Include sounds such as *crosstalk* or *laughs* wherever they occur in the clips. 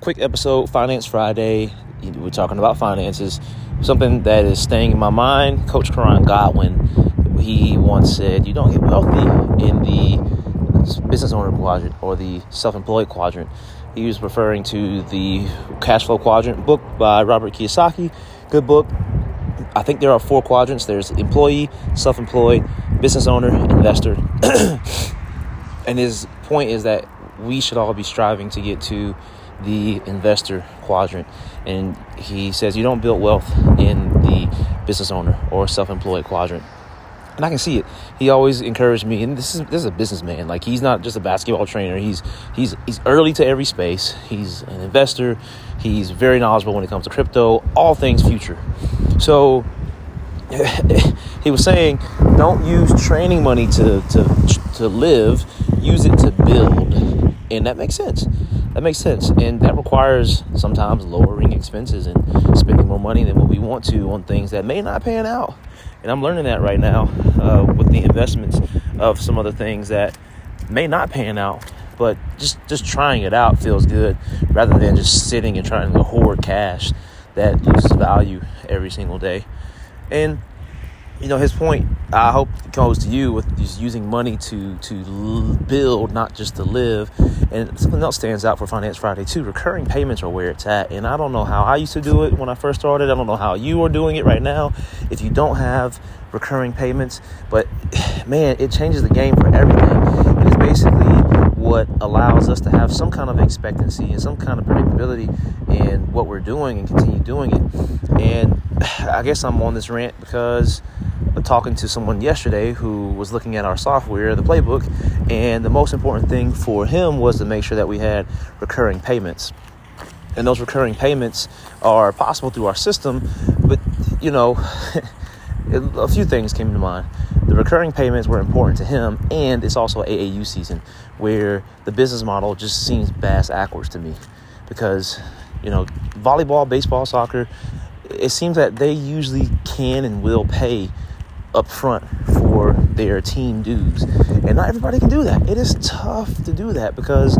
quick episode, Finance Friday. We're talking about finances. Something that is staying in my mind. Coach Karan Godwin, he once said, "You don't get wealthy in the business owner quadrant or the self-employed quadrant." He was referring to the cash flow quadrant book by Robert Kiyosaki. Good book. I think there are four quadrants. There's employee, self-employed, business owner, investor. *clears throat* and his point is that we should all be striving to get to the investor quadrant. And he says you don't build wealth in the business owner or self-employed quadrant. And I can see it. He always encouraged me, and this is this is a businessman. Like he's not just a basketball trainer. He's he's he's early to every space. He's an investor. He's very knowledgeable when it comes to crypto, all things future. So *laughs* he was saying, don't use training money to to to live. Use it to build, and that makes sense that makes sense and that requires sometimes lowering expenses and spending more money than what we want to on things that may not pan out. And i'm learning that right now uh, with the investments of some other things that may not pan out but just just trying it out feels good rather than just sitting and trying to hoard cash that loses value every single day. And you know his point i hope goes to you with just using money to to build not just to live. And something else stands out for finance friday too. Recurring payments are where it's at. And i don't know how i used to do it when i first started. I don't know how you are doing it right now if you don't have recurring payments. But *sighs* man it changes the game for everything. It is basically what allows us to have some kind of expectancy and some kind of predictability in what we're doing and continue doing it and *sighs* i guess i'm on this rant because I'm talking to someone yesterday who was looking at our software, the playbook, and the most important thing for him was to make sure that we had recurring payments. And those recurring payments are possible through our system, but you know, *laughs* a few things came to mind. The recurring payments were important to him, and it's also AAU season where the business model just seems bass backwards to me because you know, volleyball, baseball, soccer, it seems that they usually can and will pay up front for their team dues. And not everybody can do that. It is tough to do that because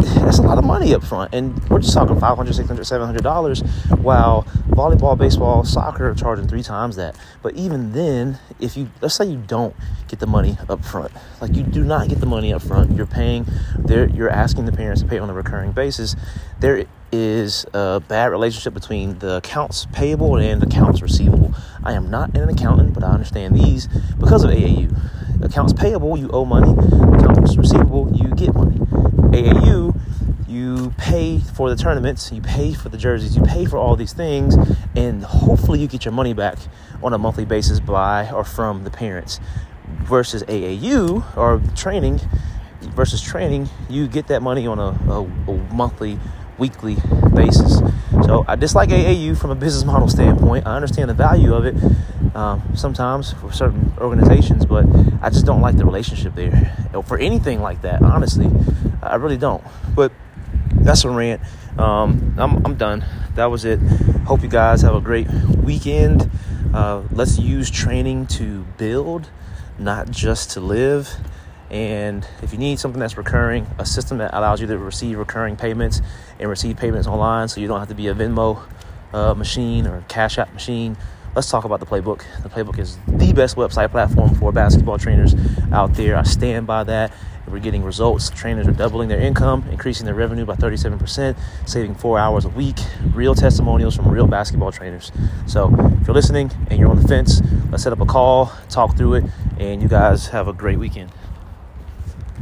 that's a lot of money up front. And we're just talking 500 600 $700 while volleyball, baseball, soccer are charging three times that. But even then, if you, let's say you don't get the money up front, like you do not get the money up front, you're paying, there, you're asking the parents to pay on a recurring basis, there is a bad relationship between the accounts payable and accounts receivable. I am not an accountant, but I understand these because of AAU. Accounts payable, you owe money. Accounts receivable, you get money. AAU, you pay for the tournaments, you pay for the jerseys, you pay for all these things, and hopefully you get your money back on a monthly basis by or from the parents. Versus AAU or training, versus training, you get that money on a, a, a monthly weekly basis. So I dislike AAU from a business *laughs* model standpoint. I understand the value of it um, sometimes for certain organizations, but I just don't like the relationship there for anything like that. Honestly, I really don't. But that's a rant. Um, I'm, I'm done. That was it. Hope you guys have a great weekend. Uh, let's use training to build, not just to live. And if you need something that's recurring, a system that allows you to receive recurring payments and receive payments online so you don't have to be a Venmo uh, machine or Cash App machine, let's talk about the playbook. The playbook is the best website platform for basketball trainers out there. I stand by that. We're getting results. Trainers are doubling their income, increasing their revenue by 37%, saving four hours a week. Real testimonials from real basketball trainers. So if you're listening and you're on the fence, let's set up a call, talk through it, and you guys have a great weekend.